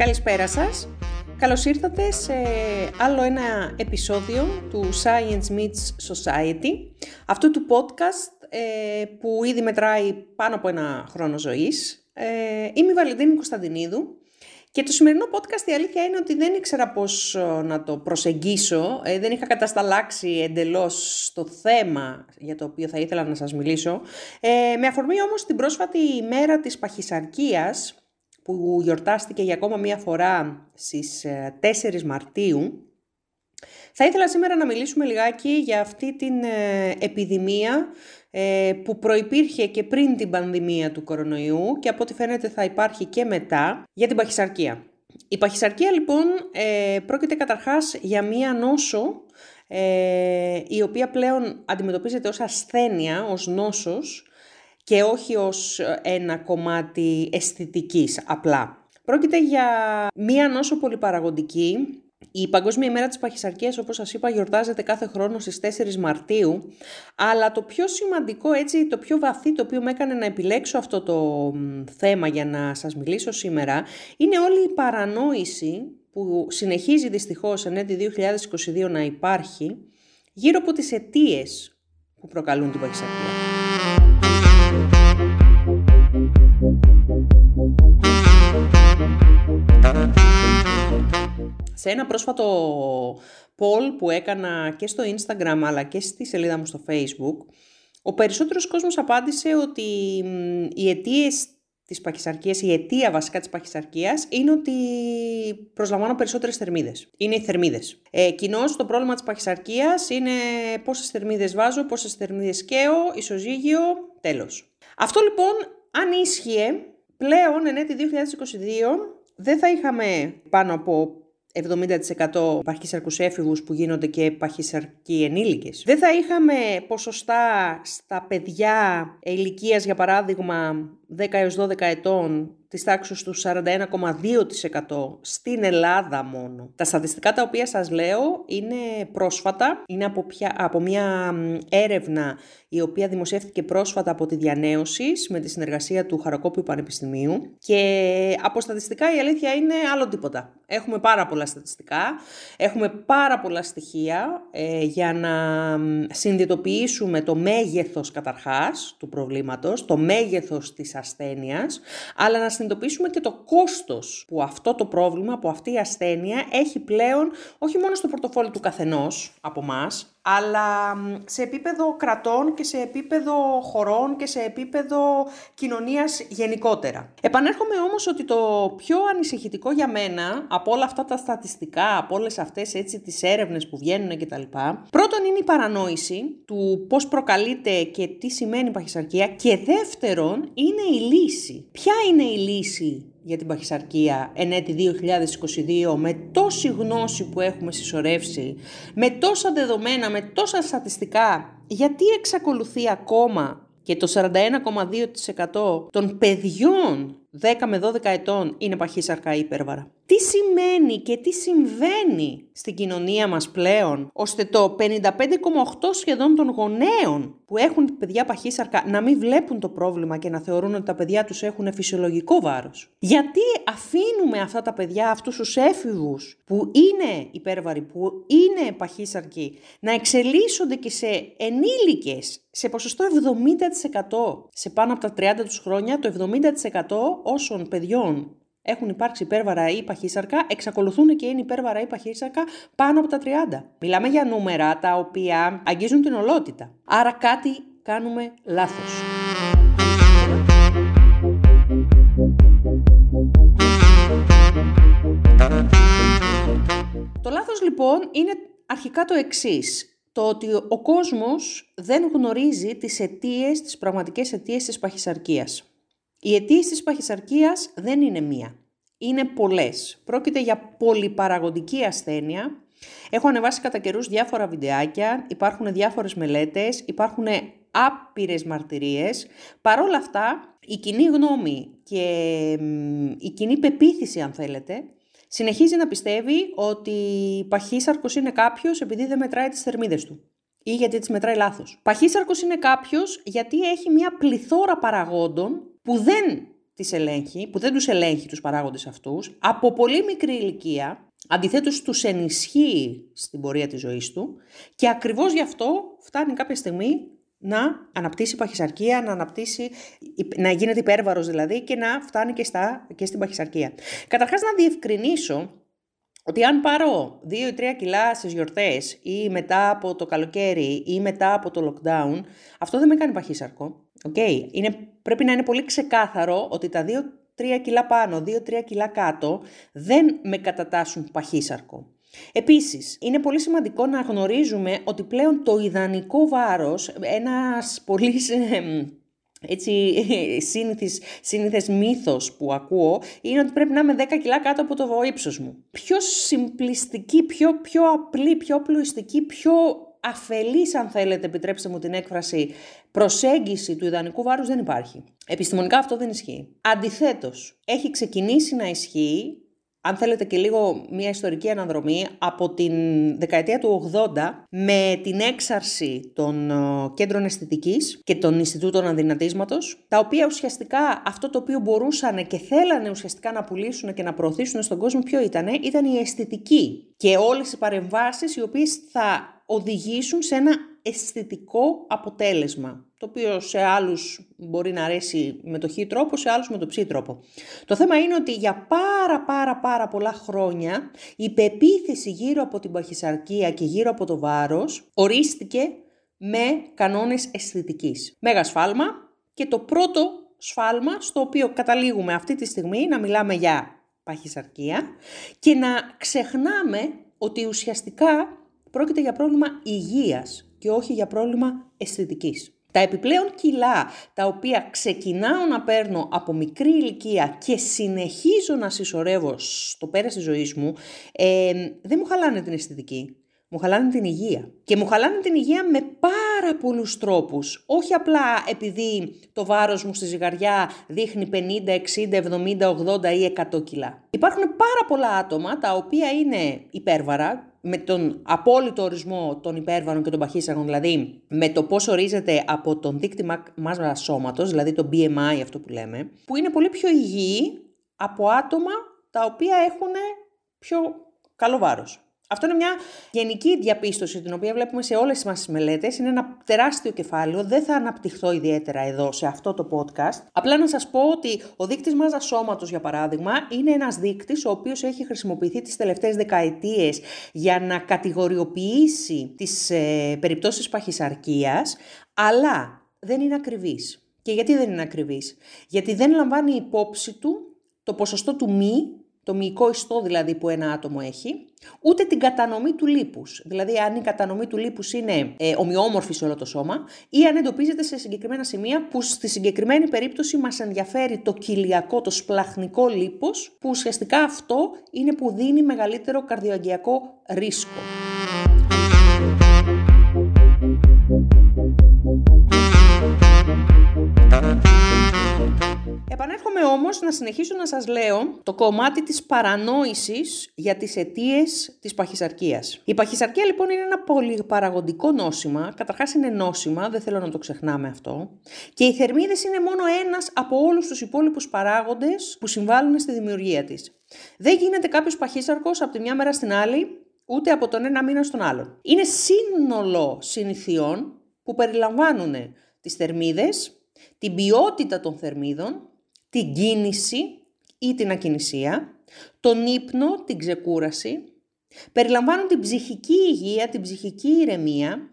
Καλησπέρα σας. Καλώς ήρθατε σε άλλο ένα επεισόδιο του Science Meets Society, αυτού του podcast ε, που ήδη μετράει πάνω από ένα χρόνο ζωής. Ε, είμαι η Βαλεντίνη Κωνσταντινίδου και το σημερινό podcast η αλήθεια είναι ότι δεν ήξερα πώς ε, να το προσεγγίσω, ε, δεν είχα κατασταλάξει εντελώς το θέμα για το οποίο θα ήθελα να σας μιλήσω. Ε, με αφορμή όμως την πρόσφατη ημέρα της παχυσαρκίας που γιορτάστηκε για ακόμα μία φορά στις 4 ε, Μαρτίου, θα ήθελα σήμερα να μιλήσουμε λιγάκι για αυτή την ε, επιδημία ε, που προϋπήρχε και πριν την πανδημία του κορονοϊού και από ό,τι φαίνεται θα υπάρχει και μετά για την παχυσαρκία. Η παχυσαρκία λοιπόν πρόκειται καταρχάς για μία νόσο η οποία πλέον αντιμετωπίζεται ως ασθένεια, ως νόσος και όχι ως ένα κομμάτι αισθητικής απλά. Πρόκειται για μία νόσο πολυπαραγοντική. Η Παγκόσμια ημέρα της παχυσαρκίας, όπως σας είπα, γιορτάζεται κάθε χρόνο στις 4 Μαρτίου, αλλά το πιο σημαντικό, έτσι, το πιο βαθύ, το οποίο με έκανε να επιλέξω αυτό το θέμα για να σας μιλήσω σήμερα, είναι όλη η παρανόηση που συνεχίζει δυστυχώς εν έτη 2022 να υπάρχει, γύρω από τις αιτίες που προκαλούν την παχυσαρκία. Σε ένα πρόσφατο poll που έκανα και στο Instagram αλλά και στη σελίδα μου στο Facebook, ο περισσότερος κόσμος απάντησε ότι οι αιτίες της παχυσαρκίας, η αιτία βασικά της παχυσαρκίας είναι ότι προσλαμβάνω περισσότερες θερμίδες. Είναι οι θερμίδες. Ε, κοινώς το πρόβλημα της παχυσαρκίας είναι πόσες θερμίδες βάζω, πόσες θερμίδες καίω, ισοζύγιο, τέλος. Αυτό λοιπόν, αν ίσχυε, πλέον εν έτη 2022 δεν θα είχαμε πάνω από 70% παχύσαρκους έφηβους που γίνονται και παχύσαρκοι ενήλικες. Δεν θα είχαμε ποσοστά στα παιδιά ηλικίας, για παράδειγμα 10 έως 12 ετών της τάξης του 41,2% στην Ελλάδα μόνο. Τα στατιστικά τα οποία σας λέω είναι πρόσφατα, είναι από, από μια έρευνα η οποία δημοσιεύτηκε πρόσφατα από τη Διανέωσης με τη συνεργασία του Χαροκόπιου Πανεπιστημίου και από στατιστικά η αλήθεια είναι άλλο τίποτα. Έχουμε πάρα πολλά στατιστικά, έχουμε πάρα πολλά στοιχεία ε, για να συνειδητοποιήσουμε το μέγεθος καταρχάς του προβλήματος, το μέγεθος της ασθένειας, αλλά να συνειδητοποιήσουμε και το κόστος που αυτό το πρόβλημα, που αυτή η ασθένεια έχει πλέον όχι μόνο στο πορτοφόλι του καθενός από μας, αλλά σε επίπεδο κρατών και σε επίπεδο χωρών και σε επίπεδο κοινωνίας γενικότερα. Επανέρχομαι όμως ότι το πιο ανησυχητικό για μένα από όλα αυτά τα στατιστικά, από όλες αυτές έτσι τις έρευνες που βγαίνουν κτλ. Πρώτον είναι η παρανόηση του πώς προκαλείται και τι σημαίνει παχυσαρκία και δεύτερον είναι η λύση. Ποια είναι η λύση για την παχυσαρκία εν έτη 2022 με τόση γνώση που έχουμε συσσωρεύσει, με τόσα δεδομένα, με τόσα στατιστικά, γιατί εξακολουθεί ακόμα και το 41,2% των παιδιών 10 με 12 ετών είναι παχύσαρκα υπέρβαρα. Τι σημαίνει και τι συμβαίνει στην κοινωνία μας πλέον, ώστε το 55,8 σχεδόν των γονέων που έχουν παιδιά παχύσαρκα να μην βλέπουν το πρόβλημα και να θεωρούν ότι τα παιδιά τους έχουν φυσιολογικό βάρος; Γιατί αφήνουμε αυτά τα παιδιά, αυτούς τους έφηβους που είναι υπέρβαροι, που είναι παχύσαρκοι, να εξελίσσονται και σε ενήλικες σε ποσοστό 70%. Σε πάνω από τα 30 τους χρόνια, το 70% όσων παιδιών έχουν υπάρξει υπέρβαρα ή παχύσαρκα, εξακολουθούν και είναι υπέρβαρα ή παχύσαρκα πάνω από τα 30. Μιλάμε για νούμερα τα οποία αγγίζουν την ολότητα. Άρα κάτι κάνουμε λάθος. Το λάθος λοιπόν είναι αρχικά το εξής. Το ότι ο κόσμος δεν γνωρίζει τις αιτίες, τις πραγματικές αιτίες της παχυσαρκίας. Οι αιτίες της παχυσαρκίας δεν είναι μία. Είναι πολλές. Πρόκειται για πολυπαραγοντική ασθένεια. Έχω ανεβάσει κατά καιρούς διάφορα βιντεάκια, υπάρχουν διάφορες μελέτες, υπάρχουν άπειρες μαρτυρίες. Παρ' όλα αυτά, η κοινή γνώμη και η κοινή πεποίθηση, αν θέλετε, συνεχίζει να πιστεύει ότι παχύσαρκος είναι κάποιος επειδή δεν μετράει τις θερμίδες του ή γιατί τις μετράει λάθος. Παχύσαρκος είναι κάποιος γιατί έχει μια πληθώρα παραγόντων που δεν τις ελέγχει, που δεν τους ελέγχει τους παράγοντες αυτούς, από πολύ μικρή ηλικία, αντιθέτως τους ενισχύει στην πορεία της ζωής του και ακριβώς γι' αυτό φτάνει κάποια στιγμή να αναπτύσσει παχυσαρκία, να, αναπτύσσει, να γίνεται υπέρβαρος δηλαδή και να φτάνει και, στα, και στην παχυσαρκία. Καταρχάς να διευκρινίσω ότι αν πάρω 2 ή 3 κιλά στις γιορτές ή μετά από το καλοκαίρι ή μετά από το lockdown, αυτό δεν με κάνει παχύσαρκο. Okay. Είναι, πρέπει να είναι πολύ ξεκάθαρο ότι τα 2-3 κιλά πάνω, 2-3 κιλά κάτω δεν με κατατάσσουν παχύσαρκο. Επίσης, είναι πολύ σημαντικό να γνωρίζουμε ότι πλέον το ιδανικό βάρος, ένας πολύ έτσι σύνηθις, σύνηθες μύθος που ακούω είναι ότι πρέπει να είμαι 10 κιλά κάτω από το ύψος μου. Πιο συμπλιστική, πιο, πιο απλή, πιο πλουιστική, πιο αφελής αν θέλετε, επιτρέψτε μου την έκφραση, προσέγγιση του ιδανικού βάρους δεν υπάρχει. Επιστημονικά αυτό δεν ισχύει. Αντιθέτως, έχει ξεκινήσει να ισχύει αν θέλετε και λίγο μια ιστορική αναδρομή, από την δεκαετία του 80 με την έξαρση των ε, κέντρων αισθητικής και των Ινστιτούτων Αδυνατίσματος, τα οποία ουσιαστικά αυτό το οποίο μπορούσαν και θέλανε ουσιαστικά να πουλήσουν και να προωθήσουν στον κόσμο ποιο ήταν, ήταν η αισθητική και όλες οι παρεμβάσεις οι οποίες θα οδηγήσουν σε ένα αισθητικό αποτέλεσμα, το οποίο σε άλλους μπορεί να αρέσει με το χ τρόπο, σε άλλους με το ψ τρόπο. Το θέμα είναι ότι για πάρα πάρα πάρα πολλά χρόνια η πεποίθηση γύρω από την παχυσαρκία και γύρω από το βάρος ορίστηκε με κανόνες αισθητικής. Μέγα σφάλμα και το πρώτο σφάλμα στο οποίο καταλήγουμε αυτή τη στιγμή να μιλάμε για παχυσαρκία και να ξεχνάμε ότι ουσιαστικά πρόκειται για πρόβλημα υγείας και όχι για πρόβλημα αισθητικής. Τα επιπλέον κιλά τα οποία ξεκινάω να παίρνω από μικρή ηλικία και συνεχίζω να συσσωρεύω στο πέρας της ζωής μου, ε, δεν μου χαλάνε την αισθητική. Μου χαλάνε την υγεία. Και μου χαλάνε την υγεία με πάρα πολλούς τρόπους. Όχι απλά επειδή το βάρος μου στη ζυγαριά δείχνει 50, 60, 70, 80 ή 100 κιλά. Υπάρχουν πάρα πολλά άτομα τα οποία είναι υπέρβαρα, με τον απόλυτο ορισμό των υπέρβαρων και των παχύσαγων, δηλαδή με το πώς ορίζεται από τον δείκτη μάζα σώματος, δηλαδή το BMI αυτό που λέμε, που είναι πολύ πιο υγιή από άτομα τα οποία έχουν πιο καλό βάρος. Αυτό είναι μια γενική διαπίστωση την οποία βλέπουμε σε όλες μας τις μελέτες. Είναι ένα τεράστιο κεφάλαιο, δεν θα αναπτυχθώ ιδιαίτερα εδώ σε αυτό το podcast. Απλά να σας πω ότι ο δείκτης μάζας σώματος για παράδειγμα είναι ένας δείκτης ο οποίος έχει χρησιμοποιηθεί τις τελευταίες δεκαετίες για να κατηγοριοποιήσει τις ε, περιπτώσεις παχυσαρκίας, αλλά δεν είναι ακριβής. Και γιατί δεν είναι ακριβής; Γιατί δεν λαμβάνει υπόψη του το ποσοστό του μη το μυϊκό ιστό δηλαδή που ένα άτομο έχει, ούτε την κατανομή του λίπους. Δηλαδή αν η κατανομή του λίπους είναι ε, ομοιόμορφη σε όλο το σώμα ή αν εντοπίζεται σε συγκεκριμένα σημεία που στη συγκεκριμένη περίπτωση μας ενδιαφέρει το κοιλιακό, το σπλαχνικό λίπος, που ουσιαστικά αυτό είναι που δίνει μεγαλύτερο καρδιοαγγειακό ρίσκο. Επανέρχομαι όμως να συνεχίσω να σας λέω το κομμάτι της παρανόησης για τις αιτίες της παχυσαρκίας. Η παχυσαρκία λοιπόν είναι ένα πολυπαραγοντικό νόσημα, καταρχάς είναι νόσημα, δεν θέλω να το ξεχνάμε αυτό, και οι θερμίδες είναι μόνο ένας από όλους τους υπόλοιπους παράγοντες που συμβάλλουν στη δημιουργία της. Δεν γίνεται κάποιος παχύσαρκος από τη μια μέρα στην άλλη, ούτε από τον ένα μήνα στον άλλον. Είναι σύνολο συνηθιών που περιλαμβάνουν τις θερμίδες, την ποιότητα των θερμίδων, την κίνηση ή την ακινησία, τον ύπνο, την ξεκούραση, περιλαμβάνουν την ψυχική υγεία, την ψυχική ηρεμία,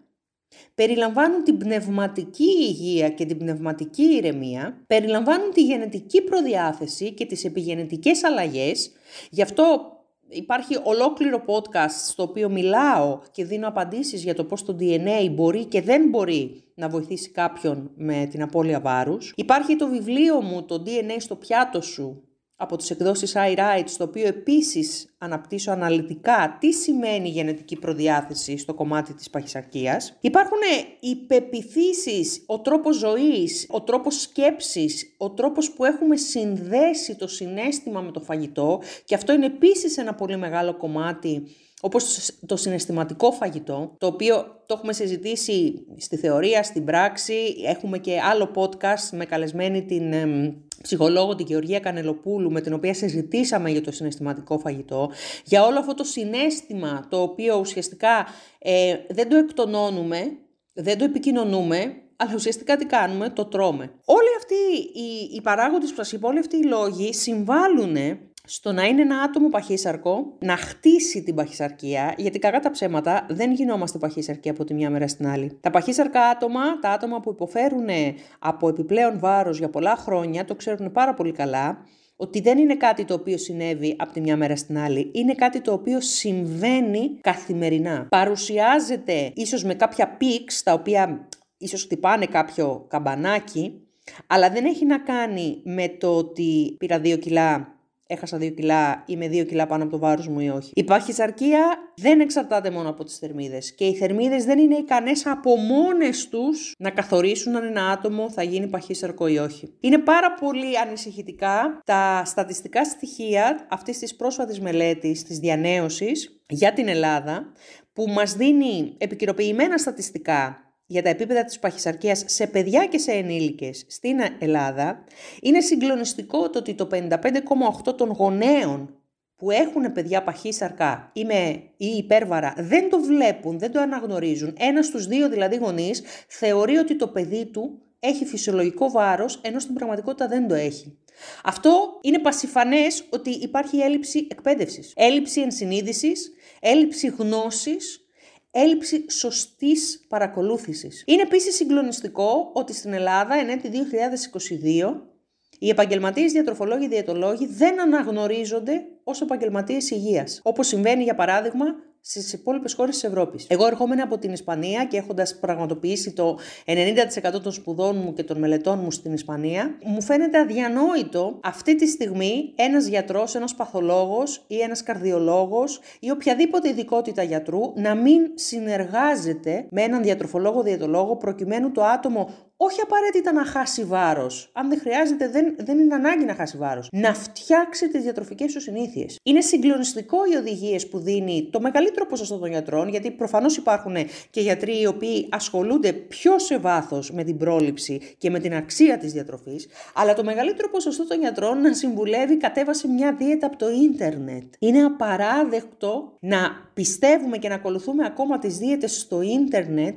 περιλαμβάνουν την πνευματική υγεία και την πνευματική ηρεμία, περιλαμβάνουν τη γενετική προδιάθεση και τις επιγενετικές αλλαγές, γι' αυτό Υπάρχει ολόκληρο podcast στο οποίο μιλάω και δίνω απαντήσεις για το πώς το DNA μπορεί και δεν μπορεί να βοηθήσει κάποιον με την απώλεια βάρους. Υπάρχει το βιβλίο μου, το DNA στο πιάτο σου, από τις εκδόσεις iWrite, στο οποίο επίσης αναπτύσσω αναλυτικά τι σημαίνει γενετική προδιάθεση στο κομμάτι της παχυσαρκίας. Υπάρχουν οι πεπιθήσεις, ο τρόπος ζωής, ο τρόπος σκέψης, ο τρόπος που έχουμε συνδέσει το συνέστημα με το φαγητό και αυτό είναι επίσης ένα πολύ μεγάλο κομμάτι όπως το συναισθηματικό φαγητό, το οποίο το έχουμε συζητήσει στη θεωρία, στην πράξη, έχουμε και άλλο podcast με καλεσμένη την ψυχολόγο την Γεωργία Κανελοπούλου με την οποία συζητήσαμε για το συναισθηματικό φαγητό, για όλο αυτό το συνέστημα το οποίο ουσιαστικά ε, δεν το εκτονώνουμε, δεν το επικοινωνούμε, αλλά ουσιαστικά τι κάνουμε, το τρώμε. Όλοι αυτοί οι, οι παράγοντες που σας είπα, όλοι αυτοί οι λόγοι συμβάλλουν στο να είναι ένα άτομο παχύσαρκο, να χτίσει την παχυσαρκία, γιατί κακά τα ψέματα δεν γινόμαστε παχύσαρκοι από τη μια μέρα στην άλλη. Τα παχύσαρκα άτομα, τα άτομα που υποφέρουν από επιπλέον βάρος για πολλά χρόνια, το ξέρουν πάρα πολύ καλά, ότι δεν είναι κάτι το οποίο συνέβη από τη μια μέρα στην άλλη. Είναι κάτι το οποίο συμβαίνει καθημερινά. Παρουσιάζεται ίσως με κάποια πίξ, τα οποία ίσως χτυπάνε κάποιο καμπανάκι, αλλά δεν έχει να κάνει με το ότι πήρα δύο κιλά έχασα 2 κιλά, είμαι 2 κιλά πάνω από το βάρος μου ή όχι. Η παχυσαρκία δεν εξαρτάται μόνο από τις θερμίδες. Και οι θερμίδες δεν είναι ικανές από μόνες τους να καθορίσουν αν ένα άτομο θα γίνει παχύσαρκο ή όχι. Είναι πάρα πολύ ανησυχητικά τα στατιστικά στοιχεία αυτής της πρόσφατης μελέτης της διανέωσης για την Ελλάδα που μας δίνει επικυροποιημένα στατιστικά για τα επίπεδα της παχυσαρκίας σε παιδιά και σε ενήλικες στην Ελλάδα, είναι συγκλονιστικό το ότι το 55,8 των γονέων που έχουν παιδιά παχύσαρκα ή, με, ή υπέρβαρα δεν το βλέπουν, δεν το αναγνωρίζουν. Ένας στους δύο δηλαδή γονείς θεωρεί ότι το παιδί του έχει φυσιολογικό βάρος, ενώ στην πραγματικότητα δεν το έχει. Αυτό είναι πασιφανές ότι υπάρχει έλλειψη εκπαίδευσης, έλλειψη ενσυνείδησης, έλλειψη γνώσης, έλλειψη σωστής παρακολούθησης. Είναι επίσης συγκλονιστικό ότι στην Ελλάδα, ενέτη 2022, οι επαγγελματίες διατροφολόγοι διαιτολόγοι δεν αναγνωρίζονται ως επαγγελματίες υγείας, όπως συμβαίνει για παράδειγμα στις υπόλοιπες χώρες της Ευρώπης. Εγώ ερχόμενα από την Ισπανία και έχοντας πραγματοποιήσει το 90% των σπουδών μου και των μελετών μου στην Ισπανία, μου φαίνεται αδιανόητο αυτή τη στιγμή ένας γιατρός, ένας παθολόγος ή ένας καρδιολόγος ή οποιαδήποτε ειδικότητα γιατρού να μην συνεργάζεται με έναν διατροφολόγο διαιτολόγο προκειμένου το άτομο όχι απαραίτητα να χάσει βάρος. Αν δεν χρειάζεται, δεν, δεν είναι ανάγκη να χάσει βάρος. Να φτιάξει τις διατροφικές του συνήθειες. Είναι συγκλονιστικό οι οδηγίες που δίνει το μεγαλύτερο ποσοστό των γιατρών, γιατί προφανώς υπάρχουν και γιατροί οι οποίοι ασχολούνται πιο σε βάθος με την πρόληψη και με την αξία της διατροφής, αλλά το μεγαλύτερο ποσοστό των γιατρών να συμβουλεύει κατέβασε μια δίαιτα από το ίντερνετ. Είναι απαράδεκτο να πιστεύουμε και να ακολουθούμε ακόμα τις δίαιτες στο ίντερνετ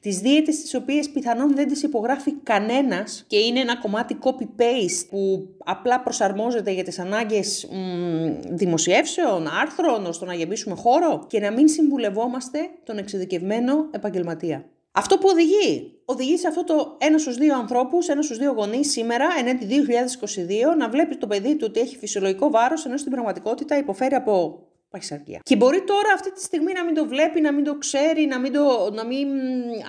Τις δίαιτες τις οποίες πιθανόν δεν τις υπογράφει κανένας και είναι ένα κομμάτι copy-paste που απλά προσαρμόζεται για τις ανάγκες μ, δημοσιεύσεων, άρθρων, ώστε να γεμίσουμε χώρο και να μην συμβουλευόμαστε τον εξειδικευμένο επαγγελματία. Αυτό που οδηγεί, οδηγεί σε αυτό το ένας στους δύο ανθρώπους, ένας στους δύο γονείς σήμερα, ενέτη 2022, να βλέπει το παιδί του ότι έχει φυσιολογικό βάρος, ενώ στην πραγματικότητα υποφέρει από παχυσαρκία. Και μπορεί τώρα αυτή τη στιγμή να μην το βλέπει, να μην το ξέρει, να μην, το, να μην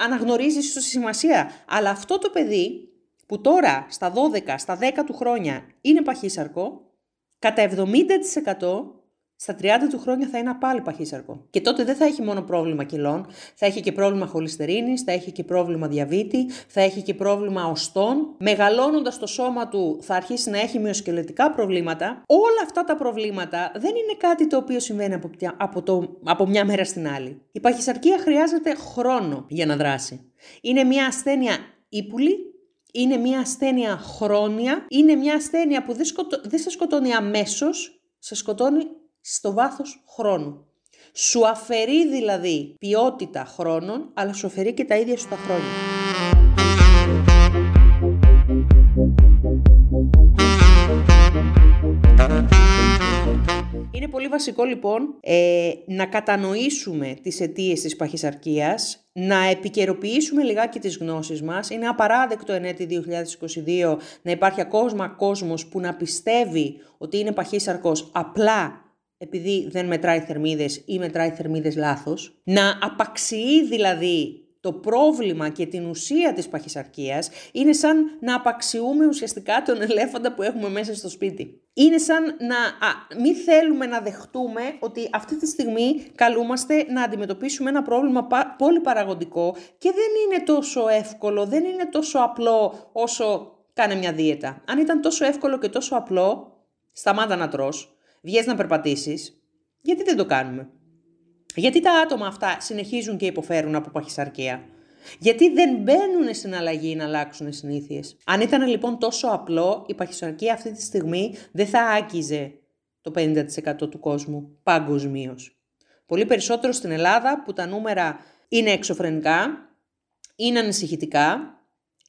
αναγνωρίζει στη σημασία. Αλλά αυτό το παιδί που τώρα στα 12, στα 10 του χρόνια είναι παχύσαρκο, κατά 70% στα 30 του χρόνια θα είναι πάλι παχύσαρκο. Και τότε δεν θα έχει μόνο πρόβλημα κιλών, θα έχει και πρόβλημα χολυστερίνης, θα έχει και πρόβλημα διαβήτη, θα έχει και πρόβλημα οστών. Μεγαλώνοντας το σώμα του θα αρχίσει να έχει μειοσκελετικά προβλήματα. Όλα αυτά τα προβλήματα δεν είναι κάτι το οποίο συμβαίνει από, από, το, από μια μέρα στην άλλη. Η παχυσαρκία χρειάζεται χρόνο για να δράσει. Είναι μια ασθένεια ύπουλη, είναι μια ασθένεια χρόνια, είναι μια ασθένεια που δεν, σκοτω... δεν σε σκοτώνει αμέσως, σε σκοτώνει στο βάθος χρόνου. Σου αφαιρεί δηλαδή ποιότητα χρόνων, αλλά σου αφαιρεί και τα ίδια σου τα χρόνια. Είναι πολύ βασικό λοιπόν ε, να κατανοήσουμε τις αιτίες της παχυσαρκίας, να επικαιροποιήσουμε λιγάκι τις γνώσεις μας. Είναι απαράδεκτο εν έτη 2022 να υπάρχει ακόμα κόσμος που να πιστεύει ότι είναι παχύσαρκος απλά επειδή δεν μετράει θερμίδες ή μετράει θερμίδες λάθος, να απαξιεί δηλαδή το πρόβλημα και την ουσία της παχυσαρκίας είναι σαν να απαξιούμε ουσιαστικά τον ελέφαντα που έχουμε μέσα στο σπίτι. Είναι σαν να α, μην θέλουμε να δεχτούμε ότι αυτή τη στιγμή καλούμαστε να αντιμετωπίσουμε ένα πρόβλημα πολύ παραγωγικό και δεν είναι τόσο εύκολο, δεν είναι τόσο απλό όσο κάνε μια δίαιτα. Αν ήταν τόσο εύκολο και τόσο απλό, σταμάτα να τρως, βγες να περπατήσεις, γιατί δεν το κάνουμε; Γιατί τα άτομα αυτά συνεχίζουν και υποφέρουν από παχυσαρκία; Γιατί δεν μπαίνουν στην αλλαγή να αλλάξουν συνήθειες; Αν ήταν λοιπόν τόσο απλό, η παχυσαρκία αυτή τη στιγμή δεν θα άκιζε το 50% του κόσμου παγκοσμίως. Πολύ περισσότερο στην Ελλάδα που τα νούμερα είναι εξωφρενικά, είναι ανησυχητικά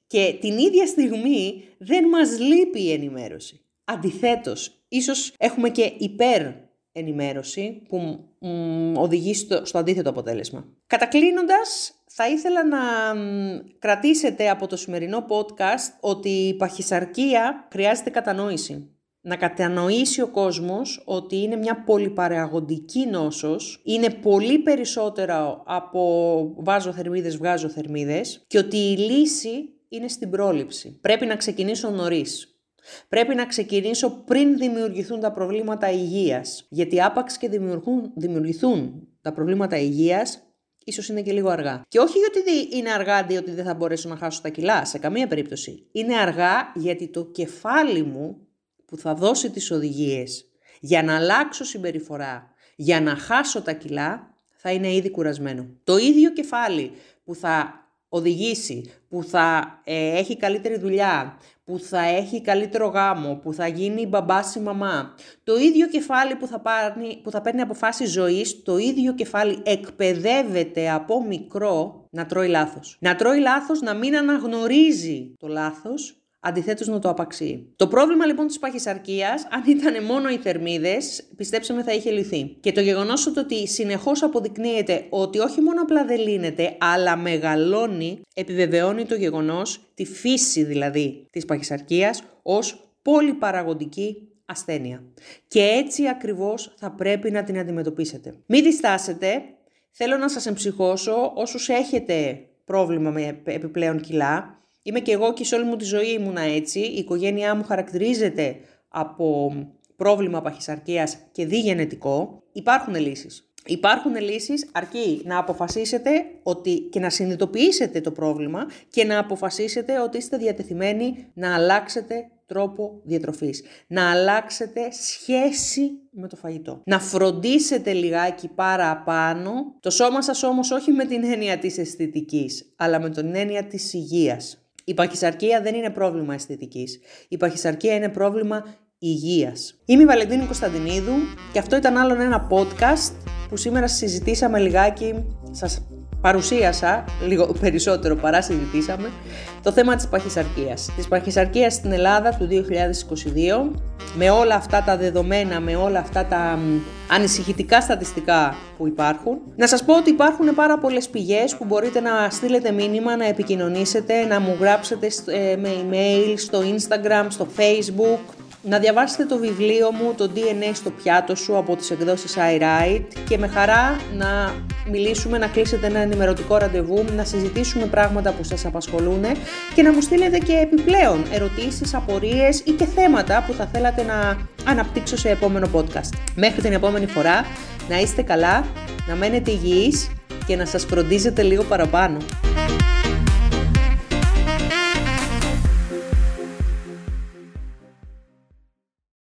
και την ίδια στιγμή δεν μας λείπει η ενημέρωση. Αντιθέτως, ίσως έχουμε και υπέρ ενημέρωση που οδηγεί στο, στο αντίθετο αποτέλεσμα. Κατακλείνοντας, θα ήθελα να κρατήσετε από το σημερινό podcast ότι η παχυσαρκία χρειάζεται κατανόηση. Να κατανοήσει ο κόσμος ότι είναι μια πολυπαραγωγική νόσος, είναι πολύ περισσότερο από βάζω θερμίδες, βγάζω θερμίδες και ότι η λύση είναι στην πρόληψη. Πρέπει να ξεκινήσω νωρίς. Πρέπει να ξεκινήσω πριν δημιουργηθούν τα προβλήματα υγείας. Γιατί άπαξ και δημιουργούν, δημιουργηθούν τα προβλήματα υγείας, ίσως είναι και λίγο αργά. Και όχι γιατί είναι αργά ότι δεν θα μπορέσω να χάσω τα κιλά, σε καμία περίπτωση. Είναι αργά γιατί το κεφάλι μου που θα δώσει τις οδηγίες για να αλλάξω συμπεριφορά, για να χάσω τα κιλά, θα είναι ήδη κουρασμένο. Το ίδιο κεφάλι που θα οδηγήσει, που θα ε, έχει καλύτερη δουλειά, που θα έχει καλύτερο γάμο, που θα γίνει μπαμπάς ή μαμά. Το ίδιο κεφάλι που θα, πάρει, που θα παίρνει αποφάσεις ζωής, το ίδιο κεφάλι εκπαιδεύεται από μικρό να τρώει λάθος. Να τρώει λάθος, να μην αναγνωρίζει το λάθος αντιθέτως να το απαξεί. Το πρόβλημα λοιπόν της παχυσαρκίας, αν ήταν μόνο οι θερμίδες, πιστέψτε με θα είχε λυθεί. Και το γεγονός ότι συνεχώς αποδεικνύεται ότι όχι μόνο απλά δεν λύνεται, αλλά μεγαλώνει, επιβεβαιώνει το γεγονός, τη φύση δηλαδή της παχυσαρκίας, ως πολυπαραγοντική ασθένεια. Και έτσι ακριβώς θα πρέπει να την αντιμετωπίσετε. Μην διστάσετε, θέλω να σας εμψυχώσω όσους έχετε πρόβλημα με επιπλέον κιλά, Είμαι και εγώ και σε όλη μου τη ζωή ήμουνα έτσι. Η οικογένειά μου χαρακτηρίζεται από πρόβλημα παχυσαρκίας και διγενετικό. Υπάρχουν λύσεις. Υπάρχουν λύσεις αρκεί να αποφασίσετε ότι και να συνειδητοποιήσετε το πρόβλημα και να αποφασίσετε ότι είστε διατεθειμένοι να αλλάξετε τρόπο διατροφής. Να αλλάξετε σχέση με το φαγητό. Να φροντίσετε λιγάκι παραπάνω το σώμα σας όμως όχι με την έννοια της αισθητικής, αλλά με την έννοια της υγείας. Η παχυσαρκία δεν είναι πρόβλημα αισθητικής. Η παχυσαρκία είναι πρόβλημα υγείας. Είμαι η Βαλεντίνη Κωνσταντινίδου και αυτό ήταν άλλο ένα podcast που σήμερα συζητήσαμε λιγάκι, σας παρουσίασα λίγο περισσότερο παρά συζητήσαμε, το θέμα της παχυσαρκίας. Της παχυσαρκίας στην Ελλάδα του 2022, με όλα αυτά τα δεδομένα, με όλα αυτά τα ανησυχητικά στατιστικά που υπάρχουν. Να σας πω ότι υπάρχουν πάρα πολλές πηγές που μπορείτε να στείλετε μήνυμα, να επικοινωνήσετε, να μου γράψετε ε, με email, στο Instagram, στο Facebook, να διαβάσετε το βιβλίο μου, το DNA στο πιάτο σου από τις εκδόσεις iWrite και με χαρά να μιλήσουμε, να κλείσετε ένα ενημερωτικό ραντεβού, να συζητήσουμε πράγματα που σας απασχολούν και να μου στείλετε και επιπλέον ερωτήσεις, απορίες ή και θέματα που θα θέλατε να αναπτύξω σε επόμενο podcast. Μέχρι την επόμενη φορά, να είστε καλά, να μένετε υγιείς και να σας φροντίζετε λίγο παραπάνω.